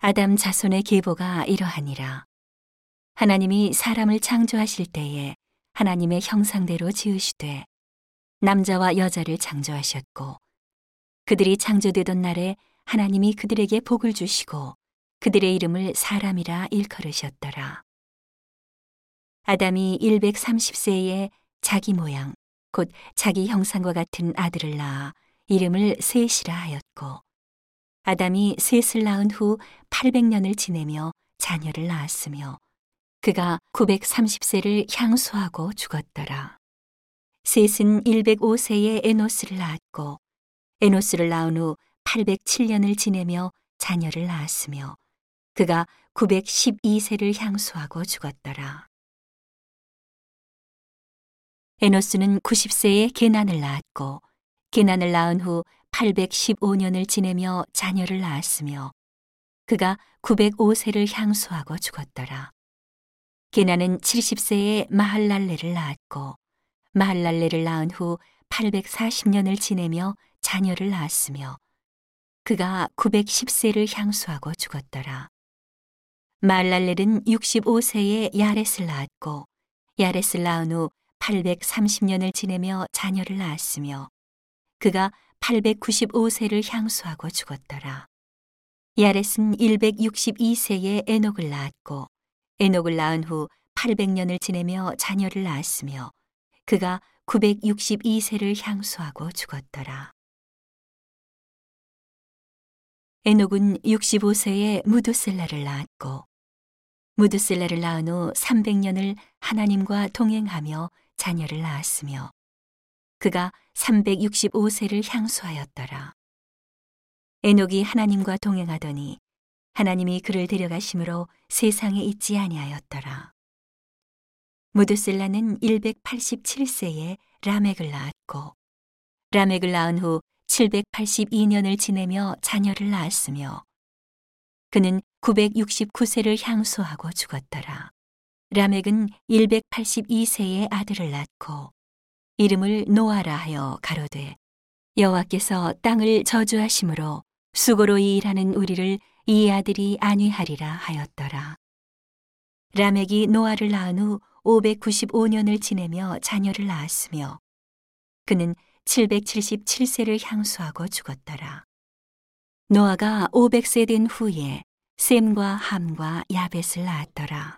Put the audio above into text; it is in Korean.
아담 자손의 계보가 이러하니라. 하나님이 사람을 창조하실 때에 하나님의 형상대로 지으시되 남자와 여자를 창조하셨고 그들이 창조되던 날에 하나님이 그들에게 복을 주시고 그들의 이름을 사람이라 일컬으셨더라. 아담이 130세에 자기 모양, 곧 자기 형상과 같은 아들을 낳아 이름을 셋이라 하였고, 아담이 셋을 낳은 후 800년을 지내며 자녀를 낳았으며, 그가 930세를 향수하고 죽었더라. 셋은 105세에 에노스를 낳았고, 에노스를 낳은 후 807년을 지내며 자녀를 낳았으며, 그가 912세를 향수하고 죽었더라. 에노스는 90세에 게난을 낳았고 게난을 낳은 후 815년을 지내며 자녀를 낳았으며 그가 905세를 향수하고 죽었더라. 게난은 70세에 마할랄레를 낳았고 마할랄레를 낳은 후 840년을 지내며 자녀를 낳았으며 그가 910세를 향수하고 죽었더라. 마할랄렐은 65세에 야렛을 낳았고 야렛을 낳은 후 830년을 지내며 자녀를 낳았으며 그가 895세를 향수하고 죽었더라. 야렛은 162세에 에녹을 낳았고 에녹을 낳은 후 800년을 지내며 자녀를 낳았으며 그가 962세를 향수하고 죽었더라. 에녹은 65세에 무두셀라를 낳았고 무두셀라를 낳은 후 300년을 하나님과 동행하며 자녀를 낳았으며 그가 365세를 향수하였더라. 에녹이 하나님과 동행하더니 하나님이 그를 데려가심으로 세상에 있지 아니하였더라. 무드셀라는 187세에 라멕을 낳았고 라멕을 낳은 후 782년을 지내며 자녀를 낳았으며 그는 969세를 향수하고 죽었더라. 라멕은 182세의 아들을 낳고 이름을 노아라 하여 가로되 여호와께서 땅을 저주하심으로 수고로 일하는 우리를 이 아들이 안위하리라 하였더라. 라멕이 노아를 낳은 후 595년을 지내며 자녀를 낳았으며 그는 777세를 향수하고 죽었더라. 노아가 500세 된 후에 셈과 함과 야벳을 낳았더라.